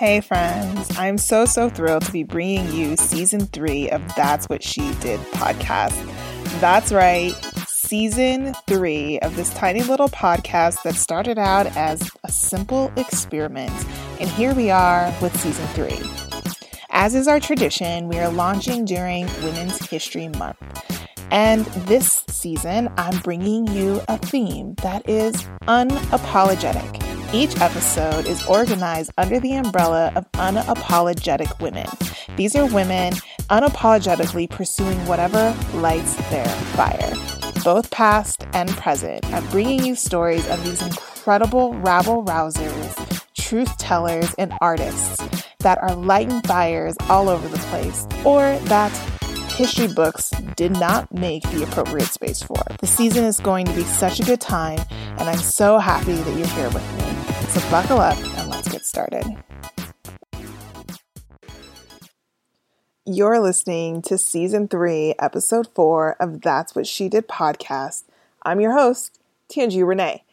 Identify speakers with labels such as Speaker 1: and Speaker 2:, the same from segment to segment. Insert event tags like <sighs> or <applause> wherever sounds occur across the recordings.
Speaker 1: Hey, friends. I'm so, so thrilled to be bringing you season three of That's What She Did podcast. That's right, season three of this tiny little podcast that started out as a simple experiment. And here we are with season three. As is our tradition, we are launching during Women's History Month. And this season, I'm bringing you a theme that is unapologetic. Each episode is organized under the umbrella of unapologetic women. These are women unapologetically pursuing whatever lights their fire, both past and present. I'm bringing you stories of these incredible rabble rousers, truth tellers, and artists that are lighting fires all over the place, or that history books did not make the appropriate space for. The season is going to be such a good time, and I'm so happy that you're here with me. So buckle up and let's get started. You're listening to season three, episode four of That's What She Did podcast. I'm your host, Tianju Renee.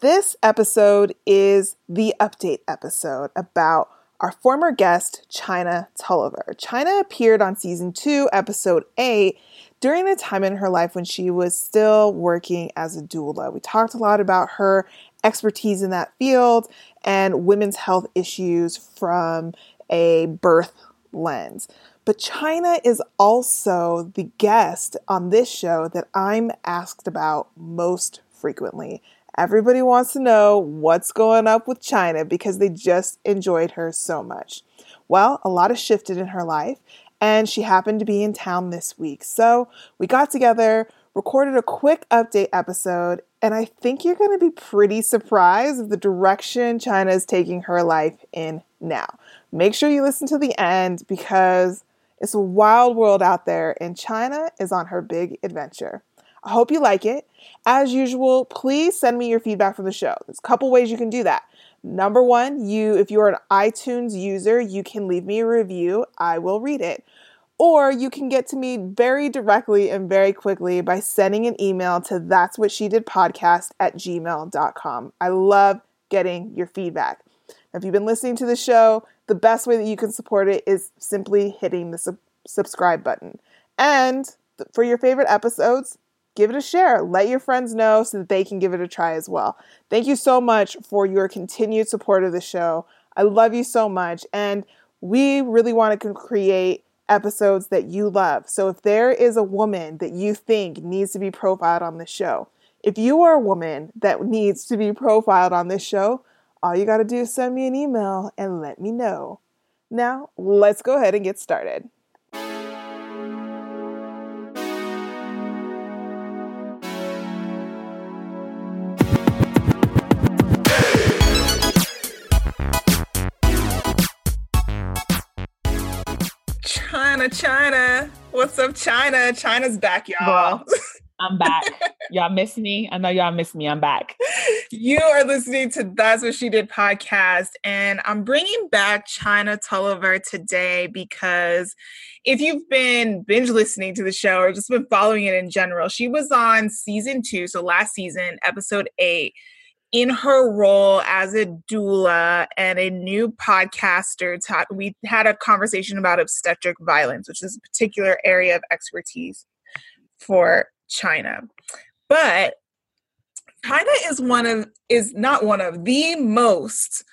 Speaker 1: This episode is the update episode about our former guest, China Tulliver. China appeared on season two, episode eight, during the time in her life when she was still working as a doula. We talked a lot about her expertise in that field and women's health issues from a birth lens. But China is also the guest on this show that I'm asked about most frequently. Everybody wants to know what's going up with China because they just enjoyed her so much. Well, a lot has shifted in her life, and she happened to be in town this week. So we got together, recorded a quick update episode, and I think you're going to be pretty surprised of the direction China is taking her life in now. Make sure you listen to the end because it's a wild world out there, and China is on her big adventure. I hope you like it. As usual, please send me your feedback from the show. There's a couple ways you can do that. Number one, you if you're an iTunes user, you can leave me a review. I will read it. Or you can get to me very directly and very quickly by sending an email to that's what she did podcast at gmail.com. I love getting your feedback. If you've been listening to the show, the best way that you can support it is simply hitting the sub- subscribe button. And th- for your favorite episodes, give it a share. Let your friends know so that they can give it a try as well. Thank you so much for your continued support of the show. I love you so much. And we really want to create episodes that you love. So if there is a woman that you think needs to be profiled on the show, if you are a woman that needs to be profiled on this show, all you got to do is send me an email and let me know. Now, let's go ahead and get started. China, China. What's up, China? China's back, y'all. <laughs>
Speaker 2: I'm back. y'all miss me. I know y'all miss me. I'm back.
Speaker 1: You are listening to That's What She Did podcast, and I'm bringing back China Tulliver today because if you've been binge listening to the show or just been following it in general, she was on season two, so last season, episode eight in her role as a doula and a new podcaster, we had a conversation about obstetric violence, which is a particular area of expertise for China. But China is one of is not one of the most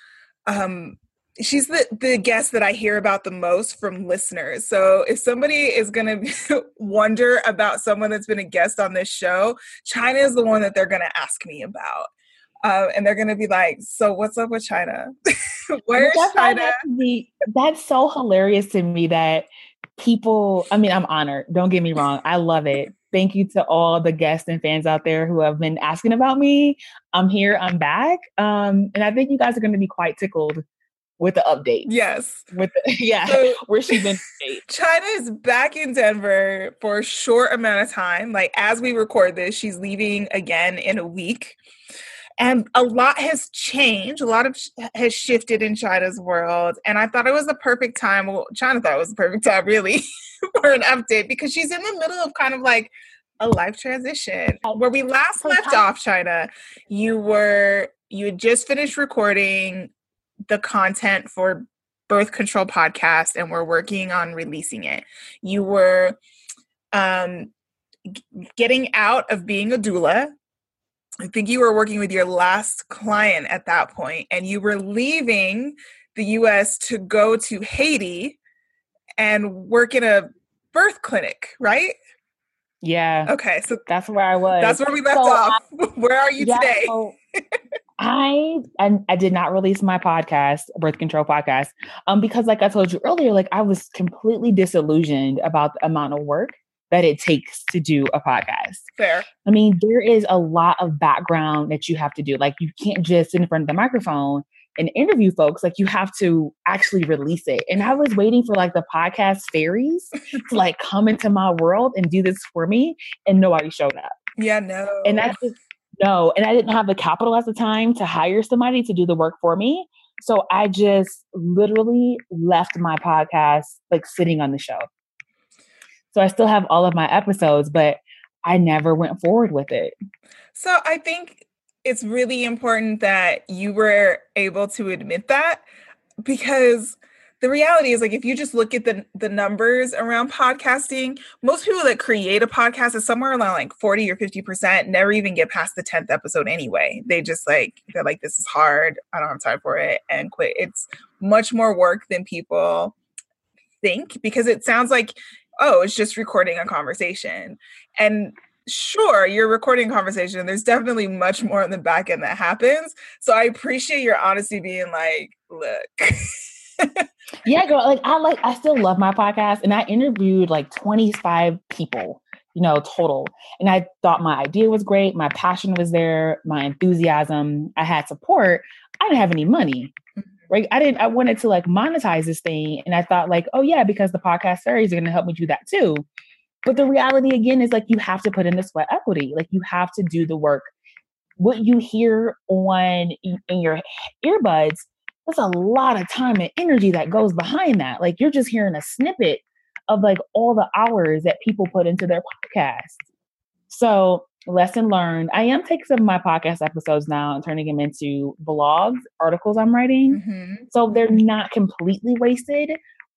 Speaker 1: um she's the the guest that I hear about the most from listeners. So if somebody is going <laughs> to wonder about someone that's been a guest on this show, China is the one that they're going to ask me about. Uh, and they're going to be like, "So what's up with China? <laughs> Where's
Speaker 2: that's
Speaker 1: China?"
Speaker 2: That's, that's so hilarious to me that people. I mean, I'm honored. Don't get me wrong. I love it. Thank you to all the guests and fans out there who have been asking about me. I'm here. I'm back. Um, and I think you guys are going to be quite tickled with the update.
Speaker 1: Yes.
Speaker 2: With the, <laughs> yeah, so, where she's been. <laughs>
Speaker 1: China is back in Denver for a short amount of time. Like as we record this, she's leaving again in a week and a lot has changed a lot of sh- has shifted in china's world and i thought it was the perfect time well china thought it was the perfect time really <laughs> for an update because she's in the middle of kind of like a life transition where we last left off china you were you had just finished recording the content for birth control podcast and we're working on releasing it. You were um, g- getting out of being a doula. I think you were working with your last client at that point, and you were leaving the US to go to Haiti and work in a birth clinic, right?
Speaker 2: Yeah.
Speaker 1: Okay, so
Speaker 2: that's where I was.
Speaker 1: That's where we left so off. I, <laughs> where are you yeah, today? So
Speaker 2: I, I I did not release my podcast, birth control podcast, um, because like I told you earlier, like I was completely disillusioned about the amount of work that it takes to do a podcast.
Speaker 1: Fair.
Speaker 2: I mean, there is a lot of background that you have to do. Like you can't just sit in front of the microphone and interview folks, like you have to actually release it. And I was waiting for like the podcast fairies to like come into my world and do this for me, and nobody showed up.
Speaker 1: Yeah, no.
Speaker 2: And that's just no, and I didn't have the capital at the time to hire somebody to do the work for me. So I just literally left my podcast like sitting on the shelf. So I still have all of my episodes, but I never went forward with it.
Speaker 1: So I think it's really important that you were able to admit that because the reality is like if you just look at the the numbers around podcasting most people that create a podcast is somewhere around like 40 or 50 percent never even get past the 10th episode anyway. They just like they're like this is hard. I don't have time for it and quit. It's much more work than people think because it sounds like oh it's just recording a conversation. And sure you're recording a conversation there's definitely much more on the back end that happens. So i appreciate your honesty being like look.
Speaker 2: Yeah girl like i like i still love my podcast and i interviewed like 25 people you know total. And i thought my idea was great my passion was there my enthusiasm i had support i didn't have any money. Mm-hmm. Right i didn't i wanted to like monetize this thing and i thought like oh yeah because the podcast series are going to help me do that too but the reality again is like you have to put in the sweat equity. Like you have to do the work. What you hear on in your earbuds, that's a lot of time and energy that goes behind that. Like you're just hearing a snippet of like all the hours that people put into their podcast. So lesson learned. I am taking some of my podcast episodes now and turning them into blogs, articles I'm writing. Mm-hmm. So they're not completely wasted,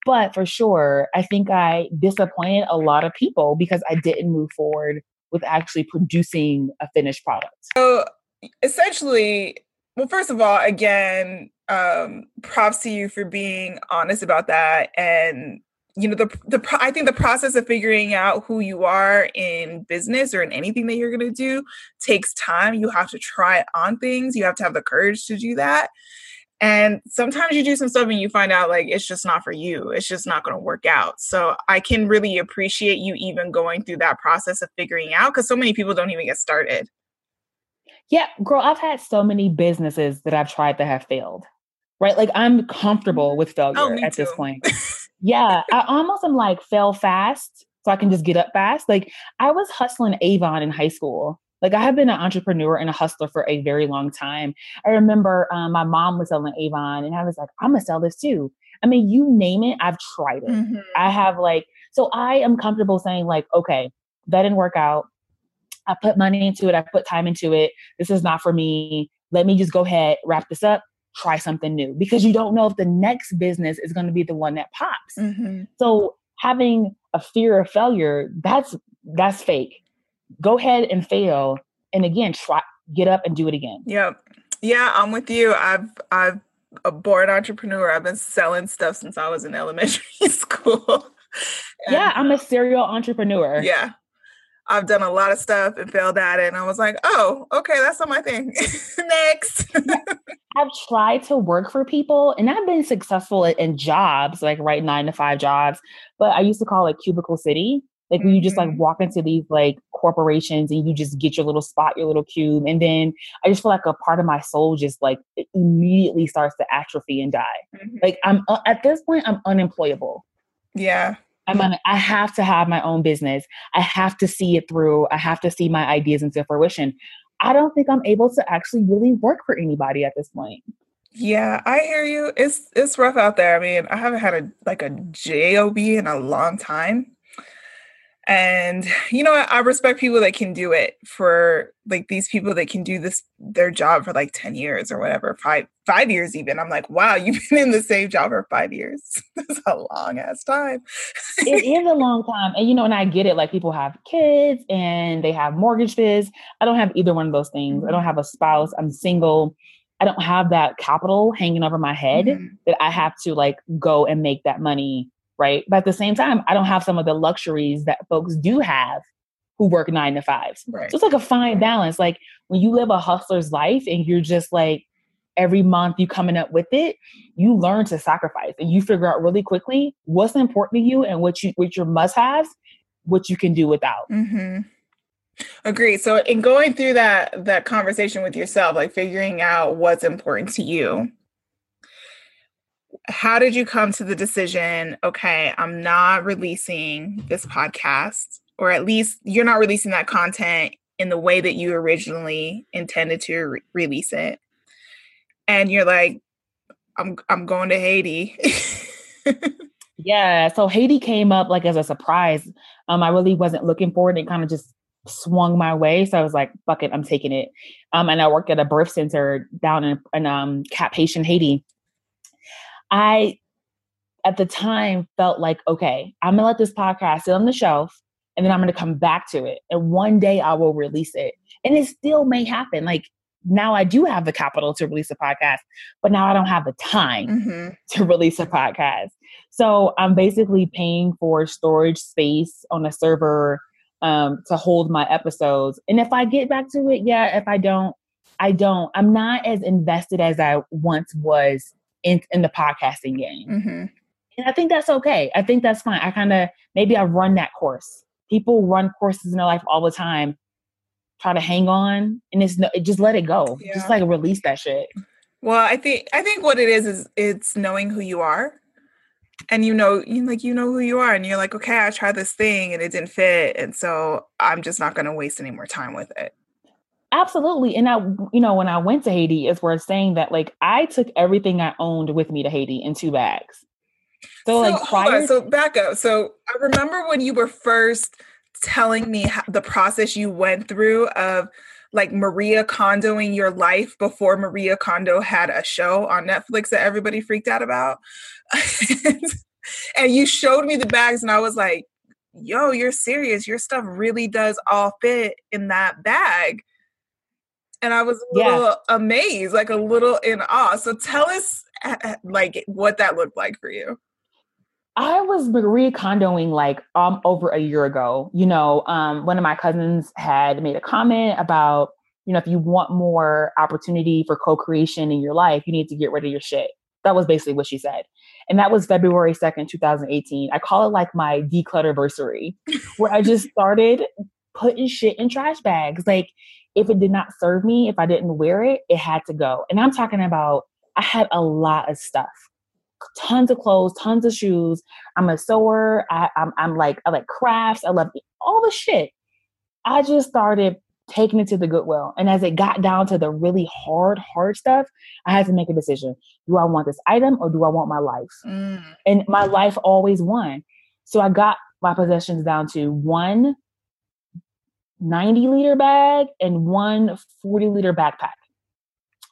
Speaker 2: but for sure, I think I disappointed a lot of people because I didn't move forward with actually producing a finished product.
Speaker 1: So essentially, well, first of all, again, um, props to you for being honest about that. And you know, the the I think the process of figuring out who you are in business or in anything that you're going to do takes time. You have to try on things. You have to have the courage to do that. And sometimes you do some stuff and you find out like it's just not for you. It's just not going to work out. So I can really appreciate you even going through that process of figuring out because so many people don't even get started.
Speaker 2: Yeah, girl, I've had so many businesses that I've tried that have failed. Right? Like I'm comfortable mm-hmm. with oh, failure oh, at too. this point. <laughs> yeah, I almost am like fail fast so I can just get up fast. Like I was hustling Avon in high school like I have been an entrepreneur and a hustler for a very long time. I remember um, my mom was selling Avon, and I was like, I'm gonna sell this too. I mean, you name it, I've tried it. Mm-hmm. I have like, so I am comfortable saying like, okay, that didn't work out. I put money into it. I put time into it. This is not for me. Let me just go ahead, wrap this up, try something new because you don't know if the next business is going to be the one that pops. Mm-hmm. So having a fear of failure, that's that's fake. Go ahead and fail and again try get up and do it again.
Speaker 1: Yep. Yeah i'm with you. I've i've a born entrepreneur. I've been selling stuff since i was in elementary <laughs> school.
Speaker 2: Yeah i'm a serial entrepreneur.
Speaker 1: Yeah I've done a lot of stuff and failed at it. And I was like, oh, okay, that's not my thing. <laughs> Next.
Speaker 2: I've tried to work for people and I've been successful in jobs, like right nine to five jobs, but I used to call it cubicle city. Like mm-hmm. you just like mm-hmm. walk into these like corporations and you just get your little spot, your little cube. And then I just feel like a part of my soul just like immediately starts to atrophy and die. Mm-hmm. Like I'm uh, at this point, I'm unemployable.
Speaker 1: Yeah.
Speaker 2: I'm on, I have to have my own business. I have to see it through. I have to see my ideas into fruition. I don't think I'm able to actually really work for anybody at this point.
Speaker 1: Yeah, I hear you. It's it's rough out there. I mean, I haven't had a like a job in a long time. And you know i respect people that can do it for like these people that can do this their job for like 10 years or whatever five five years even. I'm like wow you've <laughs> been in the same job for five years. <laughs> That's a long ass time.
Speaker 2: It <laughs> is a long time and you know and i get it like people have kids and they have mortgages. I don't have either one of those things. I don't mm-hmm. have a spouse. I'm single. I don't have that capital hanging over my head mm-hmm. that i have to like go and make that money right? But at the same time, I don't have some of the luxuries that folks do have who work nine to fives. Right. So it's like a fine balance. Like when you live a hustler's life and you're just like every month you coming up with it, you learn to sacrifice and you figure out really quickly what's important to you and what you what your must haves, what you can do without.
Speaker 1: Mm-hmm. Agree. So in going through that that conversation with yourself, like figuring out what's important to you, how did you come to the decision okay i'm not releasing this podcast or at least you're not releasing that content in the way that you originally intended to re- release it? And you're like i'm i'm going to haiti. <laughs>
Speaker 2: Yeah so haiti came up like as a surprise. Um i really wasn't looking for it it kind of just swung my way so i was like fuck it i'm taking it. Um and i worked at a birth center down in, in um Cap-Haïtien haiti I, at the time, felt like, okay, I'm gonna let this podcast sit on the shelf and then I'm gonna come back to it. And one day I will release it. And it still may happen. Like now I do have the capital to release a podcast, but now I don't have the time mm-hmm. to release a podcast. So I'm basically paying for storage space on a server um, to hold my episodes. And if I get back to it, yeah. If I don't, I don't. I'm not as invested as I once was in, in the podcasting game. Mm-hmm. And I think that's okay. I think that's fine. I kind of, maybe I run that course. People run courses in their life all the time, try to hang on and it's no, just let it go. Yeah. Just like release that shit.
Speaker 1: Well, I think, I think what it is, is it's knowing who you are and you know you like you know who you are and you're like okay i tried this thing and it didn't fit and so i'm just not going to waste any more time with it
Speaker 2: Absolutely. And I, you know, when I went to Haiti, it's worth saying that like I took everything I owned with me to Haiti in two bags.
Speaker 1: So, so like prior- so back up. So I remember when you were first telling me how, the process you went through of like Maria Kondoing your life before Maria Kondo had a show on Netflix that everybody freaked out about. <laughs> and you showed me the bags and I was like, yo, you're serious. Your stuff really does all fit in that bag and I was a little yeah. amazed, like a little in awe. So tell us like what that looked like for you.
Speaker 2: I was Marie Kondoing like um over a year ago. You know, um, one of my cousins had made a comment about, you know, if you want more opportunity for co-creation in your life, you need to get rid of your shit. That was basically what she said. And that was February 2nd, 2018. I call it like my declutter declutterversary, where I just <laughs> started putting shit in trash bags. Like if it did not serve me, if I didn't wear it, it had to go. And I'm talking about, I had a lot of stuff tons of clothes, tons of shoes. I'm a sewer. I, am I'm, I'm like, I like crafts. I love all the shit. I just started taking it to the Goodwill. And as it got down to the really hard, hard stuff, I had to make a decision. Do I want this item or do I want my life? Mm. And my life always won. So I got my possessions down to one 90 liter bag and one 40 liter backpack.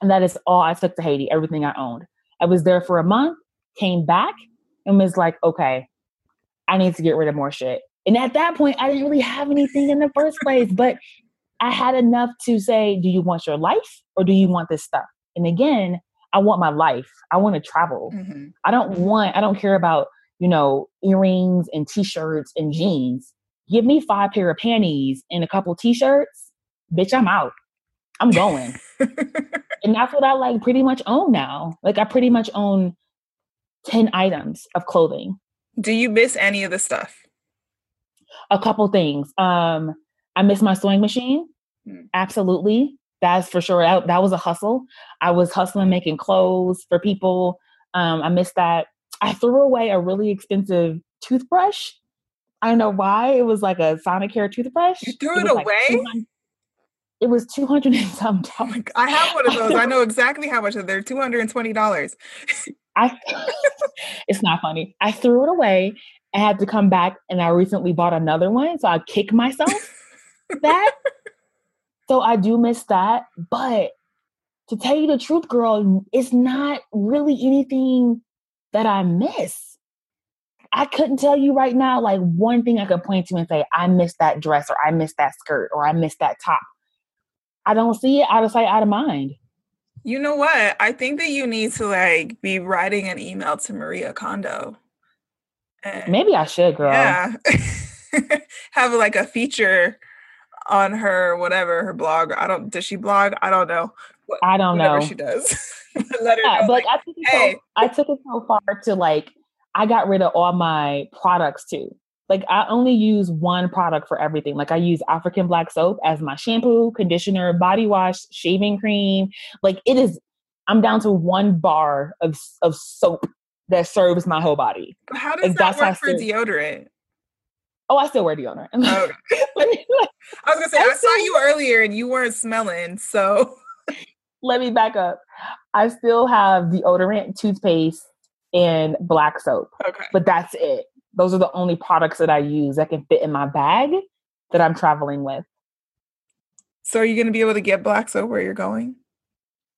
Speaker 2: And that is all I took to Haiti, everything I owned. I was there for a month, came back, and was like, okay, I need to get rid of more shit. And at that point, I didn't really have anything in the first place, but I had enough to say, do you want your life or do you want this stuff? And again, I want my life. I want to travel. Mm-hmm. I don't want, I don't care about, you know, earrings and t shirts and jeans give me five pair of panties and a couple t-shirts, bitch, I'm out. I'm going. <laughs> and that's what I like pretty much own now. Like I pretty much own 10 items of clothing.
Speaker 1: Do you miss any of the stuff?
Speaker 2: A couple things. Um, I miss my sewing machine. Hmm. Absolutely. That's for sure. That, that was a hustle. I was hustling making clothes for people. Um, I miss that. I threw away a really expensive toothbrush I don't know why. It was like a Sonicare toothbrush.
Speaker 1: You threw it, it away?
Speaker 2: Like it was 200 and some <laughs>
Speaker 1: oh dollars. I have one of those. I <laughs> know exactly how much they're $220.
Speaker 2: I <laughs> it's not funny. I threw it away I had to come back and I recently bought another one. So I kick myself that. So I do miss that. But to tell you the truth, girl, it's not really anything that I miss. I couldn't tell you right now, like one thing I could point to and say, I miss that dress or I miss that skirt or I miss that top. I don't see it out of sight, out of mind.
Speaker 1: You know what? I think that you need to like be writing an email to Maria Kondo.
Speaker 2: And, Maybe I should, girl.
Speaker 1: Yeah. <laughs> Have like a feature on her whatever her blog. I don't does she blog? I don't know.
Speaker 2: What, I don't know.
Speaker 1: She does. <laughs> Let
Speaker 2: her yeah, know, but like, I took it hey. so, I took it so far to like I got rid of all my products too. Like I only use one product for everything. Like I use African black soap as my shampoo, conditioner, body wash, shaving cream. Like it is I'm down to one bar of of soap that serves my whole body.
Speaker 1: How does like, that work for deodorant?
Speaker 2: Oh, I still wear deodorant. <laughs> Oh.
Speaker 1: I was gonna say I, I saw you earlier and you weren't smelling, so
Speaker 2: let me back up. I still have deodorant, toothpaste, and black soap.
Speaker 1: Okay.
Speaker 2: But that's it. Those are the only products that I use that can fit in my bag that I'm traveling with.
Speaker 1: So are you going to be able to get black soap where you're going?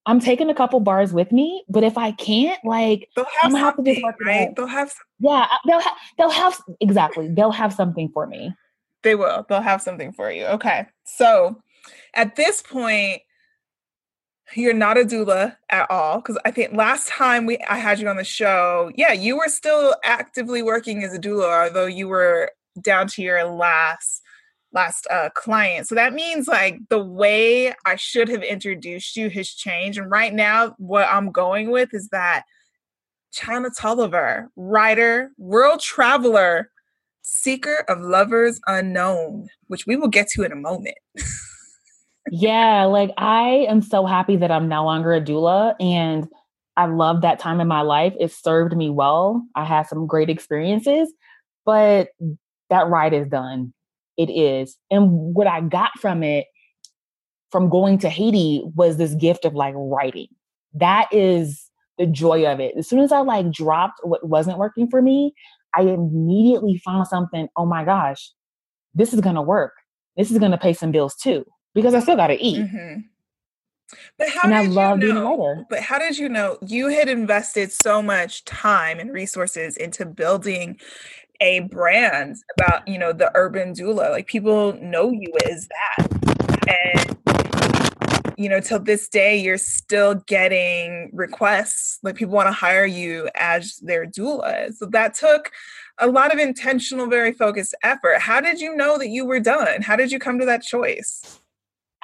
Speaker 2: I'm taking a couple bars with me, but if I can't, like,
Speaker 1: they'll have I'm gonna have to just work right? They'll have,
Speaker 2: some- yeah, uh, they'll have, they'll have exactly, they'll have something for me.
Speaker 1: They will. They'll have something for you. Okay, so at this point, you're not a doula at all because i think last time we i had you on the show yeah you were still actively working as a doula although you were down to your last last uh, client. So that means like the way i should have introduced you has changed. And right now what i'm going with is that china tolliver writer world traveler seeker of lovers unknown which we will get to in a moment <laughs>
Speaker 2: yeah, like I am so happy that I'm no longer a doula and I love that time in my life. It served me well. I had some great experiences, but that ride is done. It is. And what I got from it, from going to Haiti, was this gift of like writing. That is the joy of it. As soon as I like dropped what wasn't working for me, I immediately found something, oh my gosh, this is going to work. This is going to pay some bills too because I still got to eat. Mm-hmm.
Speaker 1: But how and I love you know, being a writer. But how did you know you had invested so much time and resources into building a brand about you know the urban doula? Like people know you as that, and you know till this day you're still getting requests. Like people want to hire you as their doula. So that took a lot of intentional, very focused effort. How did you know that you were done? How did you come to that choice?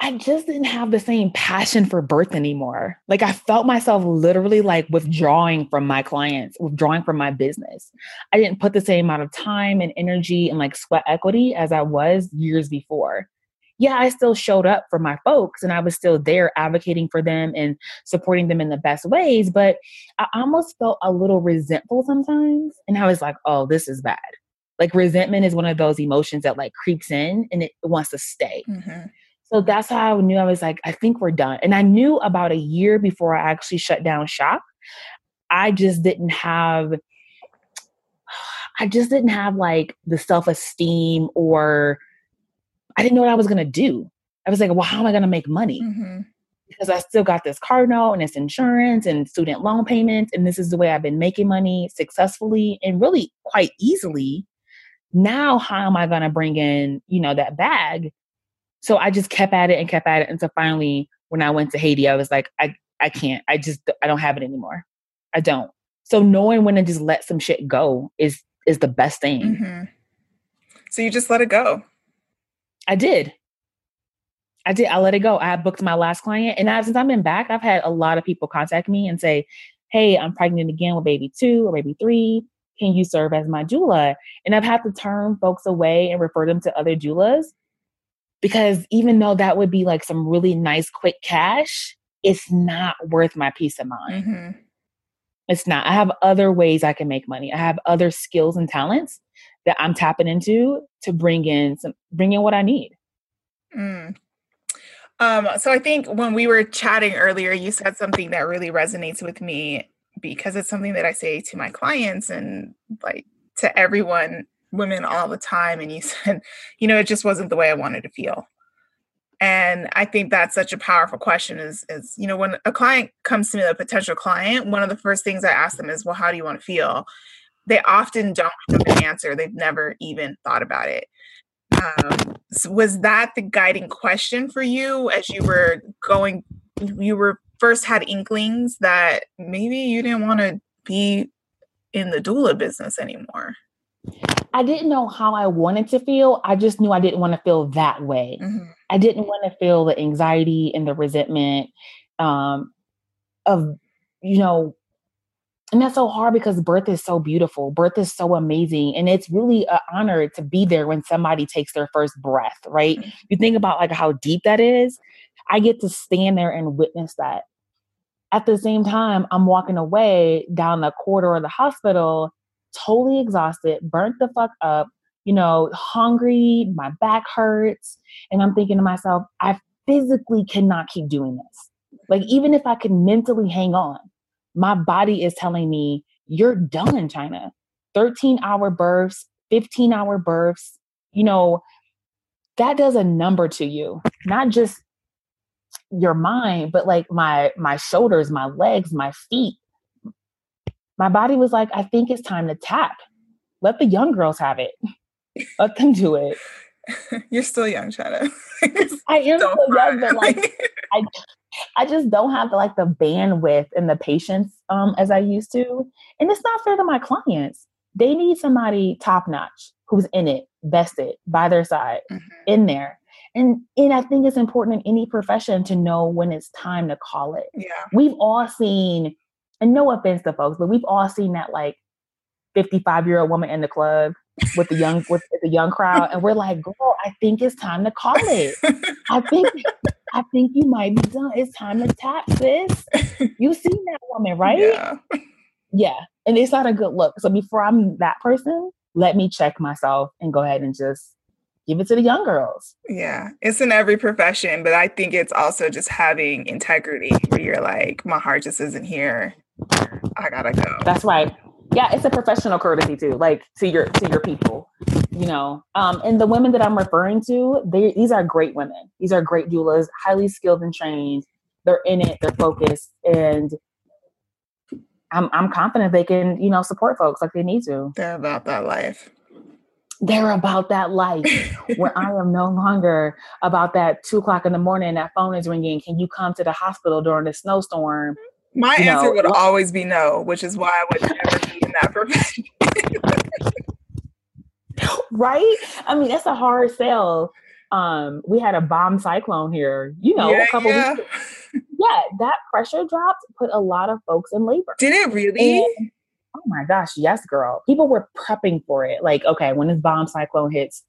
Speaker 2: I just didn't have the same passion for birth anymore. Like I felt myself literally like withdrawing from my clients, withdrawing from my business. I didn't put the same amount of time and energy and like sweat equity as I was years before. Yeah, I still showed up for my folks and I was still there advocating for them and supporting them in the best ways, but I almost felt a little resentful sometimes. And I was like, oh, this is bad. Like resentment is one of those emotions that like creeps in and it wants to stay. Mm-hmm. So that's how I knew I was like, I think we're done. And I knew about a year before I actually shut down shop. I just didn't have <sighs> I just didn't have like the self-esteem or I didn't know what I was gonna do. I was like, well, how am I gonna make money? Mm-hmm. Because I still got this car note and it's insurance and student loan payments, and this is the way I've been making money successfully and really quite easily. Now, how am I gonna bring in, you know, that bag? So I just kept at it and kept at it until finally, when I went to Haiti, I was like, I, I can't. I just I don't have it anymore. I don't. So knowing when to just let some shit go is is the best thing. Mm-hmm.
Speaker 1: So you just let it go.
Speaker 2: I did. I did. I let it go. I booked my last client, and I, since I've been back, I've had a lot of people contact me and say, "Hey, I'm pregnant again with baby two or baby three. Can you serve as my doula?" And I've had to turn folks away and refer them to other doulas because even though that would be like some really nice quick cash it's not worth my peace of mind mm-hmm. it's not i have other ways i can make money i have other skills and talents that i'm tapping into to bring in some bring in what i need
Speaker 1: mm. um, so i think when we were chatting earlier you said something that really resonates with me because it's something that i say to my clients and like to everyone, women all the time, and you <laughs> said, you know, it just wasn't the way I wanted to feel. And I think that's such a powerful question is, is, you know, when a client comes to me, a potential client, one of the first things I ask them is, well, how do you want to feel? They often don't have an answer. They've never even thought about it. Um, so was that the guiding question for you as you were going, you were first had inklings that maybe you didn't want to be in the doula business anymore?
Speaker 2: I didn't know how I wanted to feel. I just knew I didn't want to feel that way. Mm-hmm. I didn't want to feel the anxiety and the resentment um, of, you know, and that's so hard because birth is so beautiful. Birth is so amazing. And it's really an honor to be there when somebody takes their first breath, right? Mm-hmm. You think about like how deep that is. I get to stand there and witness that. At the same time, I'm walking away down the corridor of the hospital totally exhausted, burnt the fuck up, you know, hungry, my back hurts. And I'm thinking to myself, I physically cannot keep doing this. Like, even if I could mentally hang on, my body is telling me, you're done, China. 13 hour births, 15 hour births, you know, that does a number to you, not just your mind, but like my my shoulders, my legs, my feet, my body was like, I think it's time to tap. Let the young girls have it. Let them do it. <laughs>
Speaker 1: You're still young, China. <laughs>
Speaker 2: I am still young, but like <laughs> I I just don't have the like the bandwidth and the patience um as I used to. And it's not fair to my clients. They need somebody top notch who's in it, vested by their side, mm-hmm. in there. And and I think it's important in any profession to know when it's time to call it.
Speaker 1: Yeah.
Speaker 2: We've all seen and no offense to folks, but we've all seen that like 55 year old woman in the club with the young with the young crowd, and we're like, girl, I think it's time to call it. I think <laughs> I think you might be done. It's time to tap, sis. You seen that woman, right?
Speaker 1: Yeah.
Speaker 2: Yeah. And it's not a good look. So before I'm that person, let me check myself and go ahead and just give it to the young girls.
Speaker 1: Yeah, it's in every profession, but I think it's also just having integrity where you're like, my heart just isn't here. I gotta go.
Speaker 2: That's right. Yeah, it's a professional courtesy too, like to your to your people, you know. Um, and the women that I'm referring to, they these are great women. These are great doulas, highly skilled and trained. They're in it. They're focused, and I'm I'm confident they can, you know, support folks like they need to.
Speaker 1: They're about that life.
Speaker 2: They're about that life <laughs> where I am no longer about that two o'clock in the morning. That phone is ringing. Can you come to the hospital during the snowstorm?
Speaker 1: My you answer know, would always be no, which is why I would <laughs> never be in that profession. <laughs>
Speaker 2: right? I mean, that's a hard sell. Um, we had a bomb cyclone here, you know, yeah, a couple yeah. weeks. Yeah, that pressure dropped put a lot of folks in labor.
Speaker 1: Did it really?
Speaker 2: And, oh my gosh, yes, girl. People were prepping for it. Like, okay, when this bomb cyclone hits,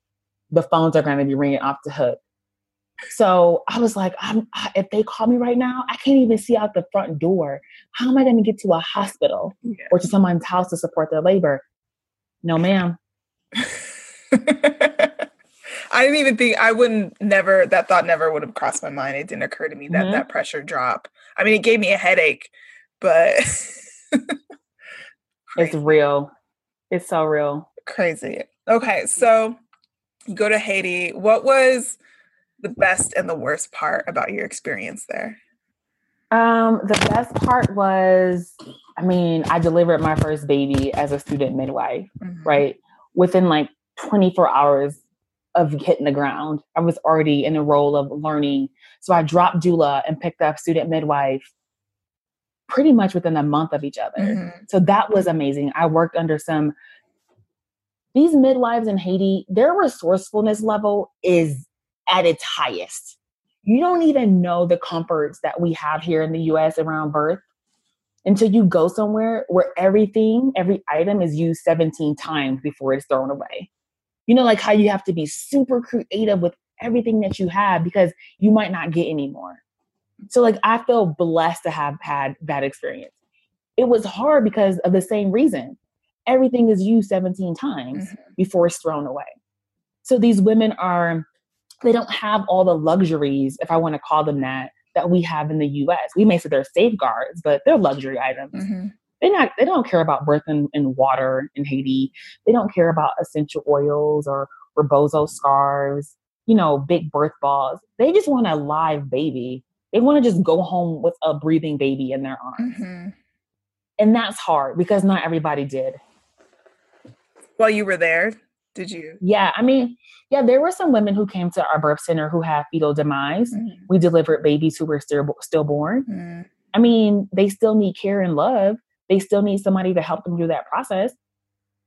Speaker 2: the phones are going to be ringing off the hook. So I was like, I'm, if they call me right now, I can't even see out the front door. How am I going to get to a hospital yeah. or to someone's house to support their labor? No, ma'am. <laughs>
Speaker 1: I didn't even think I wouldn't never that thought never would have crossed my mind. It didn't occur to me that mm-hmm. that pressure drop. I mean, it gave me a headache, but <laughs>
Speaker 2: it's real. It's so real.
Speaker 1: Crazy. Okay, so you go to Haiti. What was the best and the worst part about your experience there?
Speaker 2: Um, the best part was, I mean, I delivered my first baby as a student midwife, mm-hmm. right? Within like 24 hours of hitting the ground, I was already in the role of learning. So I dropped doula and picked up student midwife pretty much within a month of each other. Mm-hmm. So that was amazing. I worked under some these midwives in Haiti, their resourcefulness level is at its highest. You don't even know the comforts that we have here in the US around birth until you go somewhere where everything, every item is used 17 times before it's thrown away. You know, like how you have to be super creative with everything that you have because you might not get any more. So, like, I feel blessed to have had that experience. It was hard because of the same reason. Everything is used 17 times mm-hmm. before it's thrown away. So, these women are they don't have all the luxuries, if I want to call them that, that we have in the US. We may say they're safeguards, but they're luxury items. Mm-hmm. They not they don't care about birth in, in water in Haiti. They don't care about essential oils or rebozo scarves, you know, big birth balls. They just want a live baby. They want to just go home with a breathing baby in their arms. Mm-hmm. And that's hard because not everybody did.
Speaker 1: While you were there, did you?
Speaker 2: Yeah, I mean, yeah, there were some women who came to our birth center who had fetal demise. Mm-hmm. We delivered babies who were still stillborn. Mm-hmm. I mean, they still need care and love. They still need somebody to help them through that process.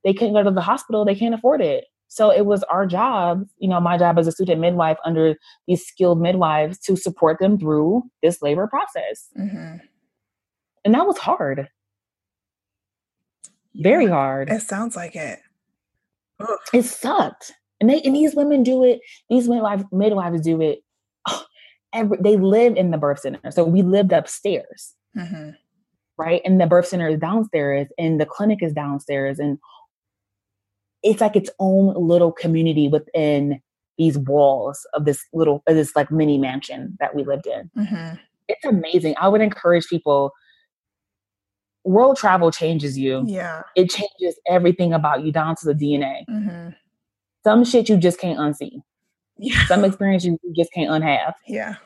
Speaker 2: They can't go to the hospital. They can't afford it. So it was our job, you know, my job as a student midwife under these skilled midwives to support them through this labor process. Mm-hmm. And that was hard. Very hard.
Speaker 1: It sounds like it.
Speaker 2: Ugh. It sucked. And they and these women do it, these midwives midwives do it. Oh, <sighs> every, they live in the birth center. So we lived upstairs. Mm-hmm. Right. And the birth center is downstairs and the clinic is downstairs. And it's like its own little community within these walls of this little of this like mini mansion that we lived in. Mm-hmm. It's amazing. I would encourage people world travel changes you.
Speaker 1: Yeah.
Speaker 2: It changes everything about you down to the DNA. Mm-hmm. Some shit you just can't unsee. Yeah. Some <laughs> experience you just can't unhave.
Speaker 1: Yeah.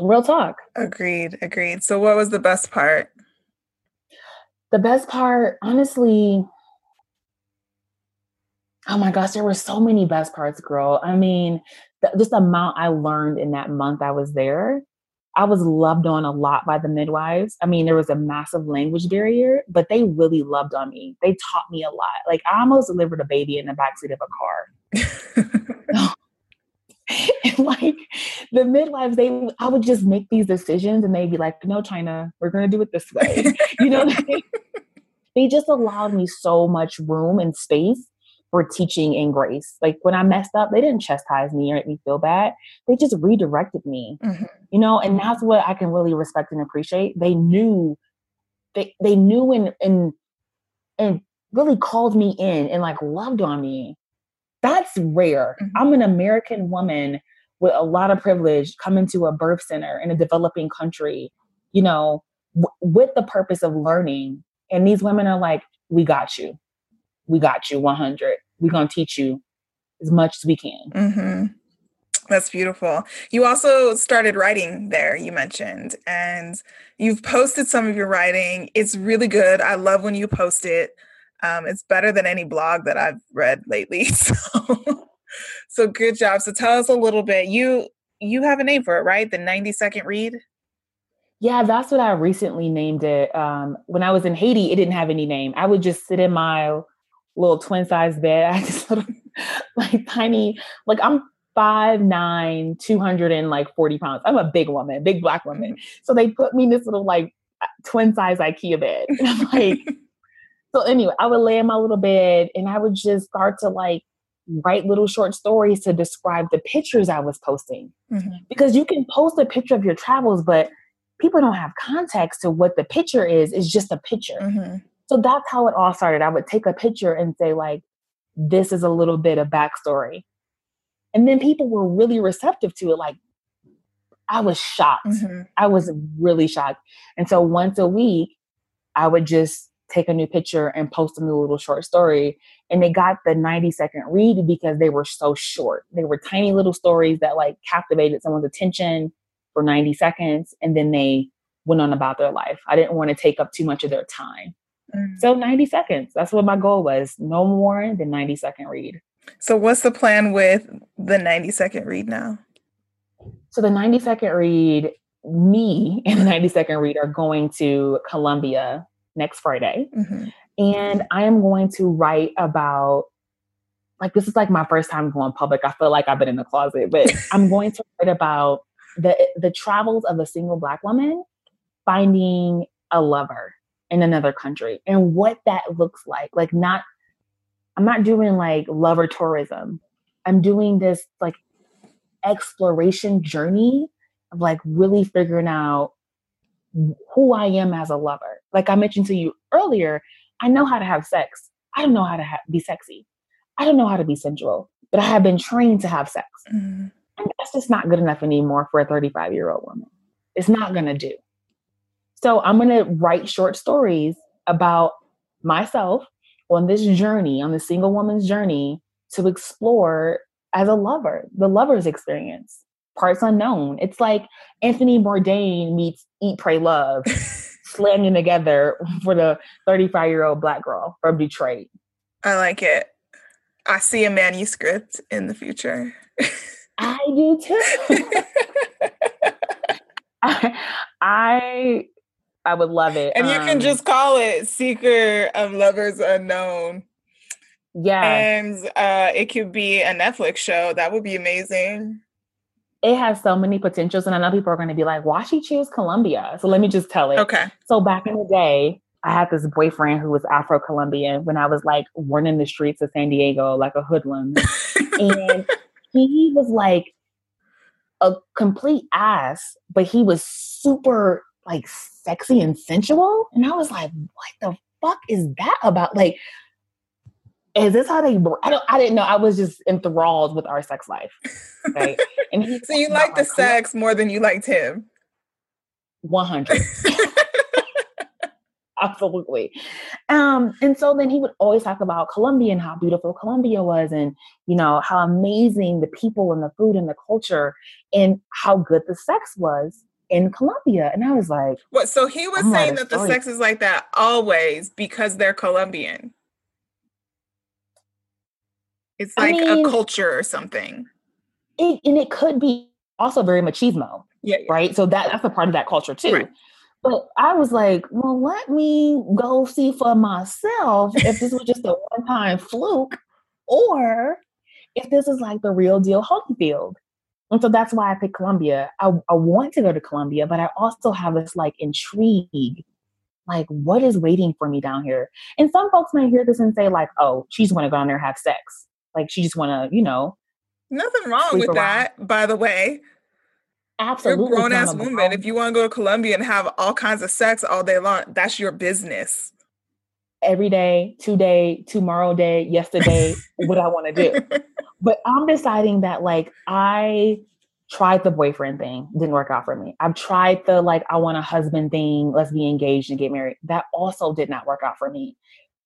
Speaker 2: Real talk.
Speaker 1: Agreed. Agreed. So what was the best part?
Speaker 2: The best part, honestly, oh my gosh, there were so many best parts, girl. I mean, th- just the amount I learned in that month I was there I was loved on a lot by the midwives. I mean, there was a massive language barrier, but they really loved on me. They taught me a lot. Like I almost delivered a baby in the backseat of a car. <laughs> <laughs> and like the midwives, they I would just make these decisions and they'd be like, no, China, we're gonna do it this way. <laughs> you know, they just allowed me so much room and space for teaching in grace. Like when I messed up, they didn't chastise me or make me feel bad. They just redirected me. Mm-hmm. You know, and that's what I can really respect and appreciate. They knew they they knew and and and really called me in and like loved on me. That's rare. Mm-hmm. I'm an American woman with a lot of privilege coming to a birth center in a developing country, you know, w- with the purpose of learning. And these women are like, we got you we got you 100 we're going to teach you as much as we can.
Speaker 1: Mm-hmm. that's beautiful. You also started writing there you mentioned and you've posted some of your writing. It's really good. I love when you post it. Um, it's better than any blog that i've read lately <laughs> so so good job. So tell us a little bit. You you have a name for it right? The 90 second read?
Speaker 2: Yeah, that's what I recently named it. Um, when I was in Haiti, it didn't have any name. I would just sit in my little twin size bed. <laughs> I had this little like tiny, like I'm five nine, 200 and like 40 pounds. I'm a big woman, big black woman. So they put me in this little like twin size IKEA bed. And <laughs> I'm like, so anyway, I would lay in my little bed and I would just start to like write little short stories to describe the pictures I was posting. Mm-hmm. Because you can post a picture of your travels, but people don't have context to what the picture is. It's just a picture. Mm-hmm. So that's how it all started. I would take a picture and say, like, this is a little bit of backstory. And then people were really receptive to it. Like, I was shocked. Mm-hmm. I was really shocked. And so once a week, I would just take a new picture and post a new little short story. And they got the 90 second read because they were so short. They were tiny little stories that like captivated someone's attention for 90 seconds and then they went on about their life. I didn't want to take up too much of their time. Mm. So 90 seconds. That's what my goal was. No more than 90 second read.
Speaker 1: So what's the plan with the 90 second read now?
Speaker 2: So the 90 second read, me <laughs> and the 90 second read are going to Colombia next Friday. Mm-hmm. And I am going to write about like this is like my first time going public. I feel like I've been in the closet, but <laughs> I'm going to write about the the travels of a single black woman finding a lover in another country and what that looks like. Like, not, I'm not doing like lover tourism. I'm doing this like exploration journey of like really figuring out who I am as a lover. Like I mentioned to you earlier, I know how to have sex. I don't know how to ha- be sexy. I don't know how to be sensual, but I have been trained to have sex. Mm-hmm. And that's just not good enough anymore for a 35 year old woman. It's not going to do. So I'm going to write short stories about myself on this journey, on the single woman's journey to explore as a lover, the lover's experience, parts unknown. It's like Anthony Bourdain meets Eat, Pray, Love, <laughs> slamming together for the 35 year old black girl from Detroit.
Speaker 1: I like it. I see a manuscript in the future.
Speaker 2: I do too. <laughs> <laughs> I, I I would love it.
Speaker 1: And you um, can just call it Secret of Lovers Unknown.
Speaker 2: Yeah.
Speaker 1: And uh, it could be a Netflix show. That would be amazing.
Speaker 2: It has so many potentials. And I know people are going to be like, why she choose Colombia? So let me just tell it.
Speaker 1: Okay.
Speaker 2: So back in the day, I had this boyfriend who was Afro Colombian when I was like running the streets of San Diego like a hoodlum. and <laughs> he was like a complete ass, but he was super like sexy and sensual. And I was like, what the fuck is that about? Like, is this how they I don't I didn't know. I was just enthralled with our sex life. Right. <laughs>
Speaker 1: And so you liked the sex more than you liked him.
Speaker 2: 100. <laughs> Absolutely. Um, and so then he would always talk about Colombia and how beautiful Colombia was, and you know, how amazing the people and the food and the culture and how good the sex was in Colombia. And I was like,
Speaker 1: What so he was saying that the sex is like that always because they're Colombian. It's like I mean, a culture or something.
Speaker 2: It, and it could be also very machismo.
Speaker 1: Yeah, yeah.
Speaker 2: Right. So that that's a part of that culture too. Right. But I was like, well, let me go see for myself if this was just a one time fluke or if this is like the real deal Holyfield. And so that's why I picked Colombia. I, I want to go to Colombia, but I also have this like intrigue. Like, what is waiting for me down here? And some folks might hear this and say, like, oh, she's want to go down there and have sex. Like, she just want to, you know.
Speaker 1: Nothing wrong with around. that, by the way.
Speaker 2: Absolutely.
Speaker 1: You're a grown ass woman. If you want to go to Colombia and have all kinds of sex all day long, that's your business.
Speaker 2: Every day, today, tomorrow day, yesterday, what I want to do. <laughs> But I'm deciding that like I tried the boyfriend thing, didn't work out for me. I've tried the like I want a husband thing, let's be engaged and get married. That also did not work out for me.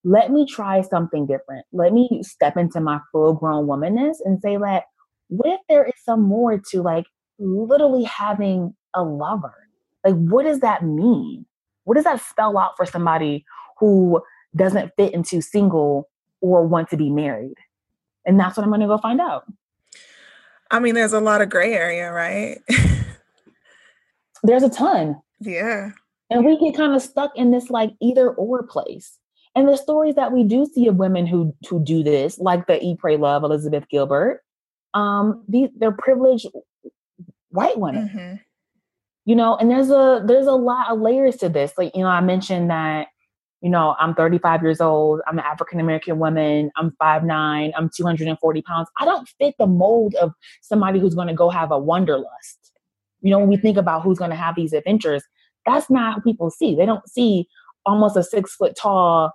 Speaker 2: Let me try something different. Let me step into my full grown womanness and say that what if there is some more to like literally having a lover? Like, what does that mean? What does that spell out for somebody who doesn't fit into single or want to be married? And that's what I'm going to go find out.
Speaker 1: I mean, there's a lot of gray area, right? <laughs>
Speaker 2: there's a ton.
Speaker 1: Yeah.
Speaker 2: And we get kind of stuck in this like either or place. And the stories that we do see of women who who do this, like the Eat Pray Love Elizabeth Gilbert, um, these they're privileged white women. Mm-hmm. You know, and there's a there's a lot of layers to this. Like, you know, I mentioned that you know, I'm 35 years old, I'm an African American woman, I'm 5'9, I'm 240 pounds. I don't fit the mold of somebody who's going to go have a wanderlust. You know, when we think about who's going to have these adventures, that's not what people see. They don't see almost a six foot tall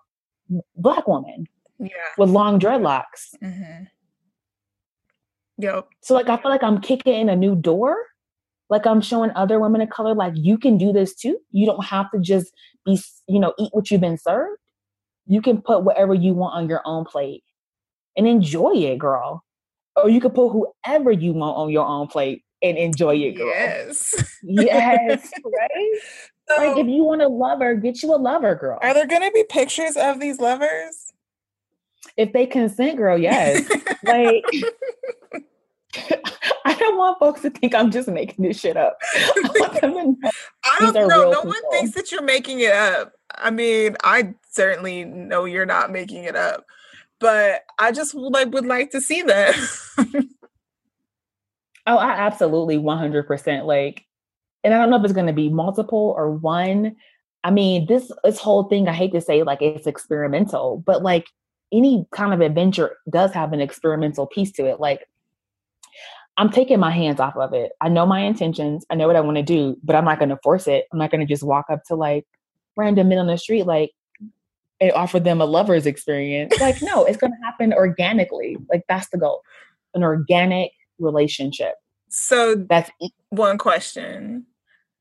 Speaker 2: black woman
Speaker 1: yeah.
Speaker 2: with long dreadlocks.
Speaker 1: Mm-hmm. Yep.
Speaker 2: So, like, I feel like I'm kicking in a new door like i'm showing other women of color like you can do this too. You don't have to just be you know eat what you've been served. You can put whatever you want on your own plate and enjoy it girl. Or you can put whoever you want on your own plate and enjoy it girl.
Speaker 1: Yes.
Speaker 2: Yes <laughs> right? So, like if you want a lover get you a lover girl.
Speaker 1: Are there gonna be pictures of these lovers?
Speaker 2: If they consent girl yes. <laughs> Like <laughs> I don't want folks to think I'm just making this shit up. <laughs> <laughs> I,
Speaker 1: I don't know. No people. one thinks that you're making it up. I mean, I certainly know you're not making it up, but I just like would like to see that. <laughs>
Speaker 2: oh, I absolutely 100% like, and I don't know if it's going to be multiple or one. I mean, this this whole thing, I hate to say like it's experimental, but like any kind of adventure does have an experimental piece to it. Like I'm taking my hands off of it. I know my intentions. I know what I want to do, but I'm not going to force it. I'm not going to just walk up to like random men on the street, like, and offer them a lover's experience. Like, no, it's going <laughs> to happen organically. Like, that's the goal an organic relationship.
Speaker 1: So, that's one question.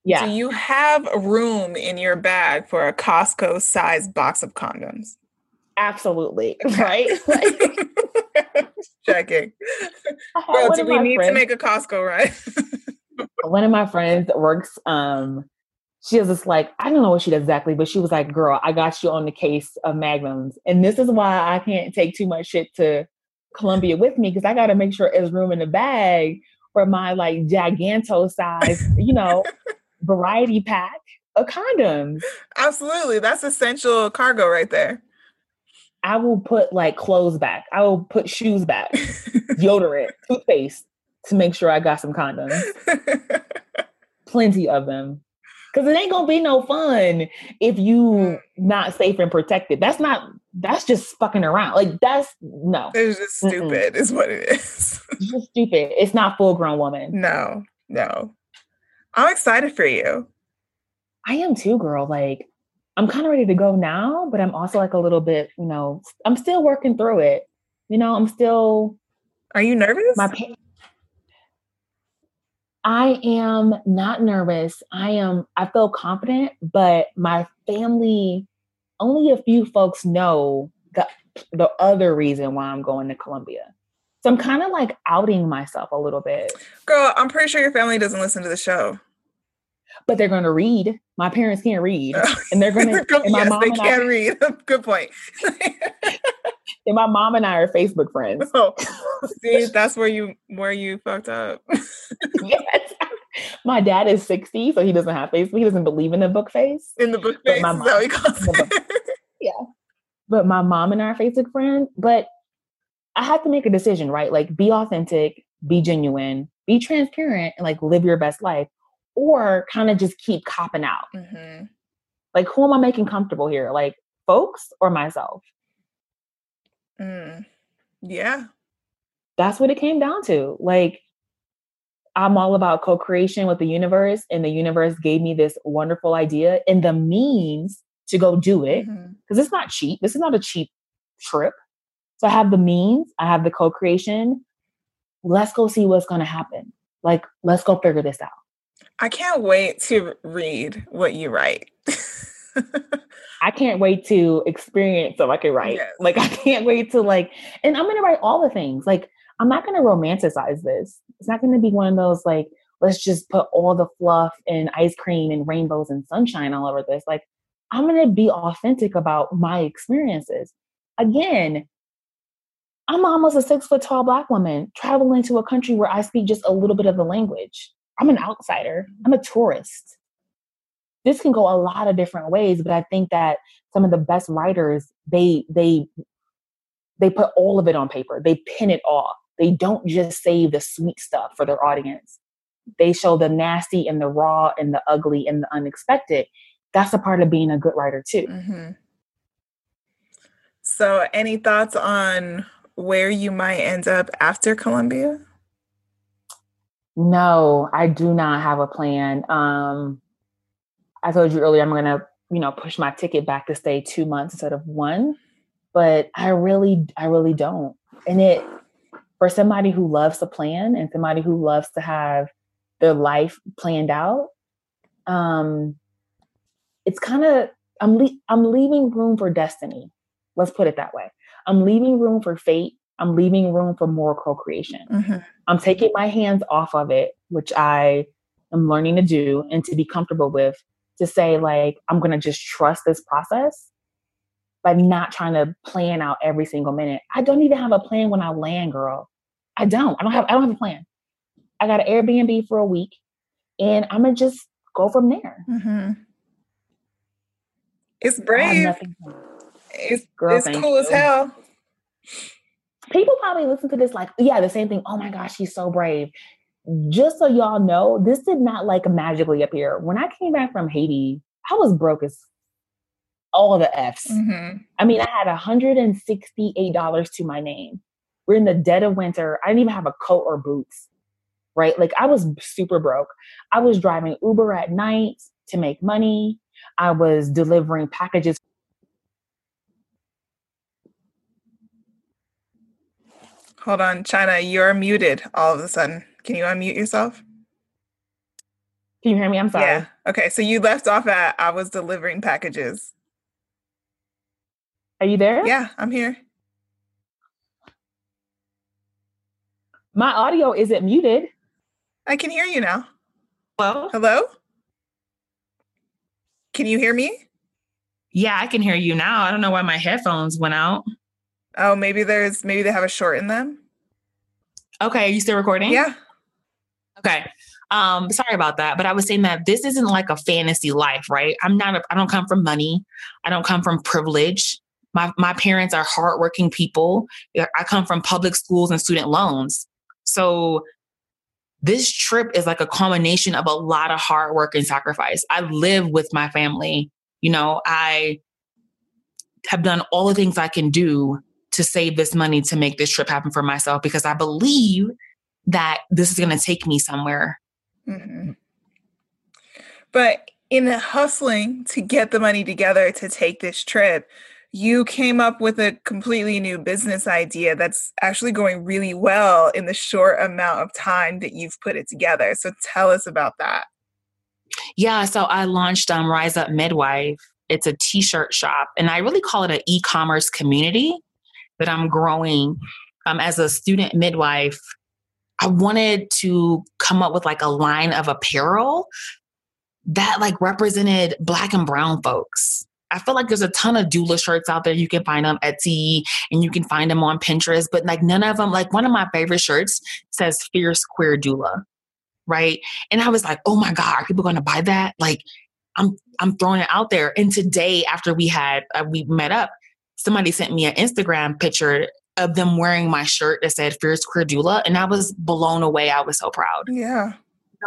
Speaker 2: Yeah.
Speaker 1: Do you have room in your bag for a Costco sized box of condoms?
Speaker 2: Absolutely. Right? Like,
Speaker 1: Checking.
Speaker 2: I had
Speaker 1: Girl,
Speaker 2: one
Speaker 1: do we need to make a Costco run? <laughs>
Speaker 2: one of my friends works um she was just like i don't know what she does exactly but she was like girl i got you on the case of magnums and this is why i can't take too much shit to colombia with me because i got to make sure there's room in the bag for my like giganto size <laughs> you know variety pack of condoms
Speaker 1: Absolutely. That's essential cargo right there.
Speaker 2: I will put like clothes back i will put shoes back <laughs> deodorant toothpaste to make sure i got some condoms plenty of them. Cause it ain't gonna be no fun if you not safe and protected. That's not. That's just fucking around. Like that's no.
Speaker 1: it's just
Speaker 2: Mm-mm.
Speaker 1: stupid, is what it is.
Speaker 2: It's just stupid. It's not full grown woman.
Speaker 1: no, no. I'm excited for you.
Speaker 2: I am too, girl. Like I'm kind of ready to go now, but I'm also like a little bit. You know, I'm still working through it. You know, I'm still
Speaker 1: Are you nervous?
Speaker 2: my. Pa- I am not nervous. I am. I feel confident, but my family, only a few folks know the the other reason why I'm going to Colombia. So I'm kind of like outing myself a little bit.
Speaker 1: Girl, I'm pretty sure your family doesn't listen to the show.
Speaker 2: But they're going to read. My parents can't read, and they're going <laughs> to.
Speaker 1: Yes,
Speaker 2: mom
Speaker 1: they
Speaker 2: and
Speaker 1: can
Speaker 2: I,
Speaker 1: read. <laughs> Good point. <laughs>
Speaker 2: and my mom and I are Facebook friends.
Speaker 1: oh, see, that's where you where you fucked up.
Speaker 2: yes. My dad is 60, so he doesn't have Facebook. He doesn't believe in the book face.
Speaker 1: In the book
Speaker 2: But
Speaker 1: face,
Speaker 2: my
Speaker 1: is that he calls
Speaker 2: book- but my mom and I are Facebook friends. But I have to make a decision, right? Like be authentic, be genuine, be transparent, and like live your best life, or kind of just keep copping out.
Speaker 1: Mhm.
Speaker 2: Like who am I making comfortable here? Like folks or myself?
Speaker 1: Mm. Yeah.
Speaker 2: That's what it came down to. Like I'm all about co-creation with the universe, and the universe gave me this wonderful idea and the means to go do it. Because it's not cheap. This is not a cheap trip. So I have the means, I have the co-creation. Let's go see what's going to happen. Like, let's go figure this out.
Speaker 1: I can't wait to read what you write.
Speaker 2: I can't wait to experience so I can <laughs> write.
Speaker 1: Yes.
Speaker 2: Like, I can't wait to like, and I'm going to write all the things. Like, I'm not going to romanticize this. It's not going to be one of those like, let's just put all the fluff and ice cream and rainbows and sunshine all over this. Like, I'm going to be authentic about my experiences. Again, I'm almost a six foot tall black woman traveling to a country where I speak just a little bit of the language. I'm an outsider. I'm a tourist. This can go a lot of different ways, but I think that some of the best writers they they they put all of it on paper. They pin it off. They don't just save the sweet stuff for their audience. They show the nasty and the raw and the ugly and the unexpected. That's a part of being a good writer too.
Speaker 1: Mhm. So, any thoughts on where you might end up after Colombia?
Speaker 2: No, I do not have a plan. Um, I told you earlier I'm gonna, you know, push my ticket back to stay two months instead of one. But I really, I really don't. And it for somebody who loves to plan and somebody who loves to have their life planned out, um, it's kind of I'm le- I'm leaving room for destiny. Let's put it that way. I'm leaving room for fate. I'm leaving room for more co-creation.
Speaker 1: Mhm.
Speaker 2: I'm taking my hands off of it, which I am learning to do and to be comfortable with, to say, like, I'm going to just trust this process, but not trying to plan out every single minute. I don't even have a plan when I land, girl. I don't. I don't have, I don't have a plan. I got an Airbnb for a week and I'm going to just go from there.
Speaker 1: Mhm. It's brave. It's,
Speaker 2: Girl,
Speaker 1: it's cool as hell.
Speaker 2: People probably listen to this like, yeah, the same thing. Oh my gosh, she's so brave. Just so y'all know, this did not like magically appear. When I came back from Haiti, I was broke as all the F's.
Speaker 1: Mhm.
Speaker 2: I mean, I had $168 to my name. We're in the dead of winter. I didn't even have a coat or boots, right? Like I was super broke. I was driving Uber at night to make money. I was delivering packages.
Speaker 1: Hold on, China, you're muted all of a sudden. Can you unmute yourself?
Speaker 2: Can you hear me? I'm sorry. Yeah.
Speaker 1: Okay. So you left off at I was delivering packages.
Speaker 2: Are you there?
Speaker 1: Yeah, I'm here.
Speaker 2: My audio isn't muted.
Speaker 1: I can hear you now.
Speaker 2: Hello?
Speaker 1: Hello? Can you hear me?
Speaker 2: Yeah, I can hear you now. I don't know why my headphones went out.
Speaker 1: Oh, maybe there's maybe they have a short in them.
Speaker 2: Okay, are you still recording?
Speaker 1: Yeah.
Speaker 2: Okay. Um, sorry about that, but I was saying that this isn't like a fantasy life, right? I'm not. A, I don't come from money. I don't come from privilege. My my parents are hardworking people. I come from public schools and student loans. So this trip is like a culmination of a lot of hard work and sacrifice. I live with my family. You know, I have done all the things I can do to save this money to make this trip happen for myself because I believe that this is going to take me somewhere. Mm-hmm.
Speaker 1: But in the hustling to get the money together to take this trip, you came up with a completely new business idea that's actually going really well in the short amount of time that you've put it together. So tell us about that.
Speaker 2: Yeah, so I launched um, Rise Up Midwife. It's a t-shirt shop, and I really call it an e-commerce community that I'm growing. Um, as a student midwife, I wanted to come up with like a line of apparel that like represented Black and Brown folks. I feel like there's a ton of doula shirts out there. You can find them at Etsy and you can find them on Pinterest, but like none of them, like one of my favorite shirts says Fierce Queer Doula, right? And I was like, oh my God, are people gonna buy that? Like, I'm I'm throwing it out there. And today, after we had uh, we met up, somebody sent me an Instagram picture of them wearing my shirt that said Fierce Queer Doula, and I was blown away. I was so proud.
Speaker 1: Yeah.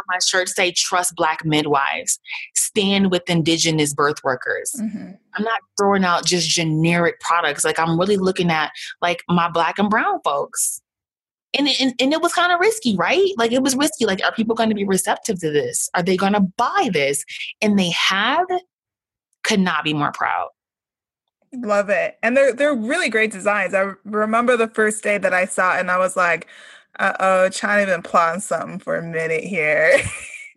Speaker 2: My shirt say trust black midwives. Stand with indigenous birth workers. Mm-hmm. i'm not throwing out just generic products. Like i'm really looking at like my black and brown folks. And, and, and it was kind of risky right? Like it was risky. Like are people going to be receptive to this? Are they going to buy this? And they have could not be more proud
Speaker 1: love it and they're they're really great designs i remember the first day that i saw it and i was like uh oh, China been plotting something for a minute here.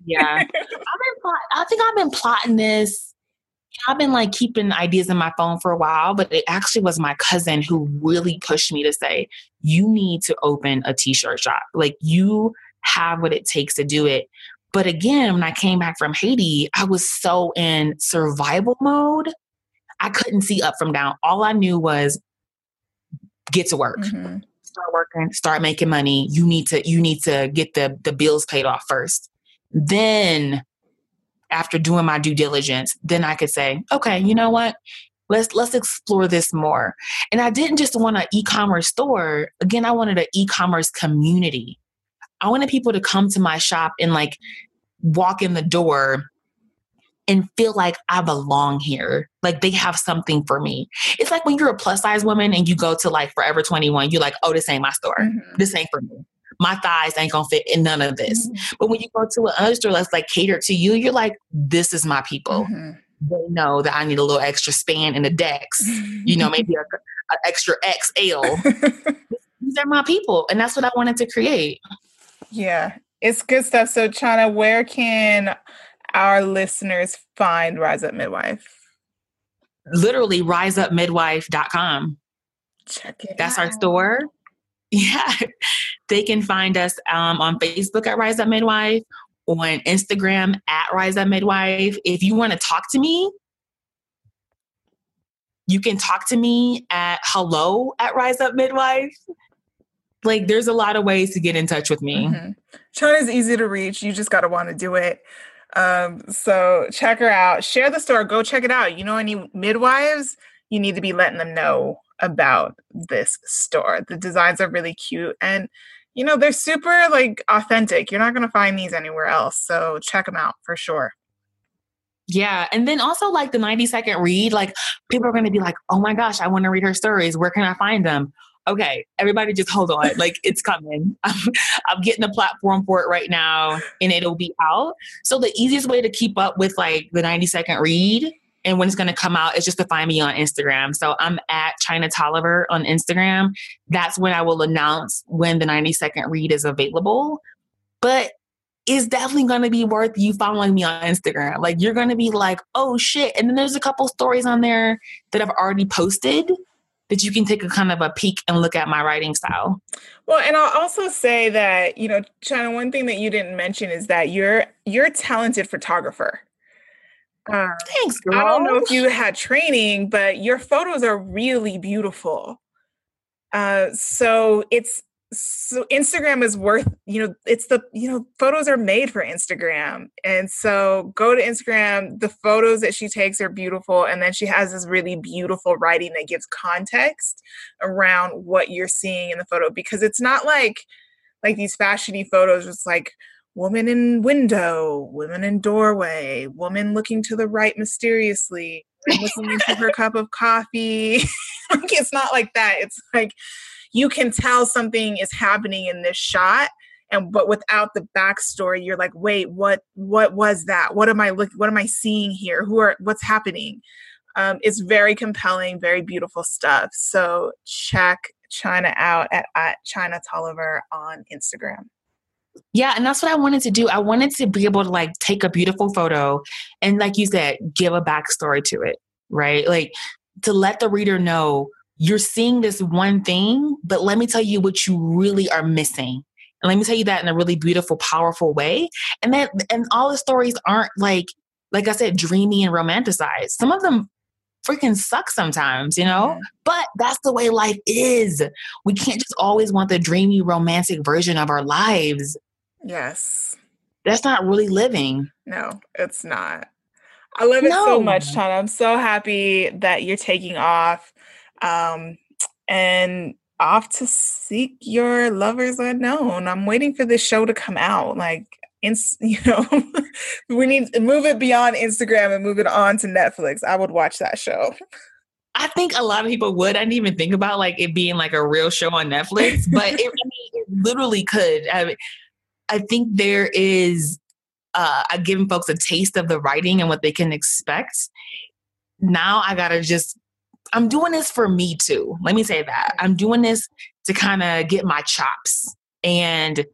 Speaker 2: yeah. <laughs> I've been plot- I think I've been plotting this. I've been like keeping ideas in my phone for a while, but it actually was my cousin who really pushed me to say, you need to open a t shirt shop. Like, you have what it takes to do it. But again, when I came back from Haiti, I was so in survival mode. I couldn't see up from down. All I knew was get to work. Mm-hmm start working, start making money. You need to you need to get the the bills paid off first. Then after doing my due diligence, then I could say, okay, you know what? Let's let's explore this more. And I didn't just want an e-commerce store. Again, I wanted an e-commerce community. I wanted people to come to my shop and like walk in the door and feel like I belong here. Like they have something for me. It's like when you're a plus size woman and you go to like Forever 21, you're like, oh, this ain't my store. Mm-hmm. This ain't for me. My thighs ain't gonna fit in none of this. Mm-hmm. But when you go to another store that's like catered to you, you're like, this is my people. Mm-hmm. They know that I need a little extra span in the decks, you know, maybe an extra XL. <laughs> These are my people. And that's what I wanted to create.
Speaker 1: Yeah, it's good stuff. So, China, where can our listeners find Rise Up Midwife?
Speaker 2: Literally riseupmidwife.com.
Speaker 1: Check it
Speaker 2: That's
Speaker 1: out.
Speaker 2: our store. <laughs> Yeah. They can find us um, on Facebook at Rise Up Midwife, on Instagram at Rise Up Midwife. If you want to talk to me, you can talk to me at hello at Rise Up Midwife. Like, there's a lot of ways to get in touch with me. Mm-hmm.
Speaker 1: China's easy to reach. You just got to want to do it. Um, so check her out. Share the store. Go check it out. You know any midwives? You need to be letting them know about this store. The designs are really cute and you know they're super like authentic. You're not going to find these anywhere else. So check them out for sure.
Speaker 2: Yeah. And then also like the 90 second read, like people are going to be like, oh my gosh, I want to read her stories. Where can I find them? Okay, everybody just hold on. Like it's coming. <laughs> I'm, I'm getting a platform for it right now and it'll be out. So the easiest way to keep up with like the 90 second read and when it's going to come out is just to find me on Instagram. So I'm at China Tolliver on Instagram. That's when I will announce when the 90 second read is available. But is definitely going to be worth you following me on Instagram. Like you're going to be like, oh shit. And then there's a couple stories on there that I've already posted that you can take a kind of a peek and look at my writing style.
Speaker 1: Well, and I'll also say that, you know, China, one thing that you didn't mention is that you're you're a talented photographer.
Speaker 2: Um, Thanks, girl.
Speaker 1: I don't know if you had training, but your photos are really beautiful. Uh, so it's so Instagram is worth, you know, it's the, you know, photos are made for Instagram. And so go to Instagram. The photos that she takes are beautiful. And then she has this really beautiful writing that gives context around what you're seeing in the photo because it's not like, like these fashiony photos, it's like woman in window, woman in doorway, woman looking to the right mysteriously, <laughs> looking into her cup of coffee. <laughs> like it's not like that. It's like you can tell something is happening in this shot and but without the backstory you're like wait what what was that? What am i looking what am i seeing here? Who are what's happening? Um, it's very compelling very beautiful stuff. So check china out at, at china tolliver on instagram.
Speaker 2: Yeah, and that's what I wanted to do. I wanted to be able to like take a beautiful photo and, like you said, give a backstory to it, right? Like to let the reader know you're seeing this one thing, but let me tell you what you really are missing. And let me tell you that in a really beautiful, powerful way. And then, and all the stories aren't like, like I said, dreamy and romanticized. Some of them freaking suck sometimes, you know? But that's the way life is. We can't just always want the dreamy, romantic version of our lives.
Speaker 1: Yes.
Speaker 2: That's not really living.
Speaker 1: No, it's not. I love it no. so much, Tana. I'm so happy that you're taking off um, and off to seek your lovers unknown. I'm waiting for this show to come out. Like, in, <laughs> you know, we need to move it beyond Instagram and move it on to Netflix. I would watch that show.
Speaker 2: I think a lot of people would. I didn't even think about like it being like a real show on Netflix, but it, <laughs> I mean, it literally could. I, mean, I think there is uh, giving folks a taste of the writing and what they can expect. Now I gotta just I'm doing this for me too. Let me say that. I'm doing this to kind of get my chops. And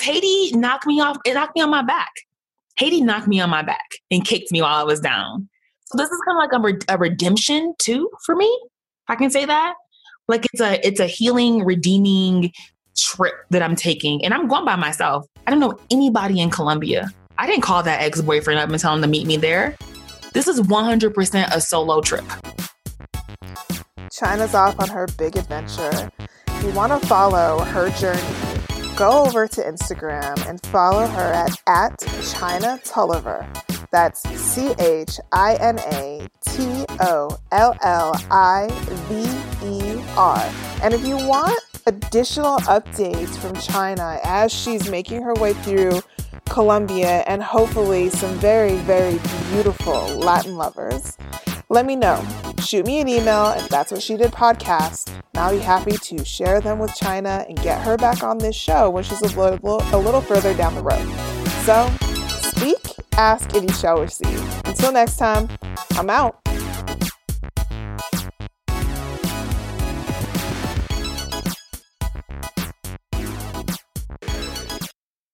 Speaker 2: Haiti knocked me off, it knocked me on my back. Haiti knocked me on my back and kicked me while I was down. So this is kind of like a, re- a redemption too for me, if I can say that. Like it's a it's a healing, redeeming trip that I'm taking, and I'm going by myself. I don't know anybody in Colombia. I didn't call that ex boyfriend up and tell him to meet me there. This is 100% a solo trip.
Speaker 1: China's off on her big adventure. If you want to follow her journey, go over to Instagram and follow her at, at China Tolliver. That's C H I N A T O L L I V E R. And if you want additional updates from China as she's making her way through Colombia and hopefully some very, very beautiful Latin lovers, let me know. Shoot me an email if that's what she did podcast. And I'll be happy to share them with China and get her back on this show when she's a little, a little further down the road. So, speak, ask, and you shall receive. Until next time, I'm out.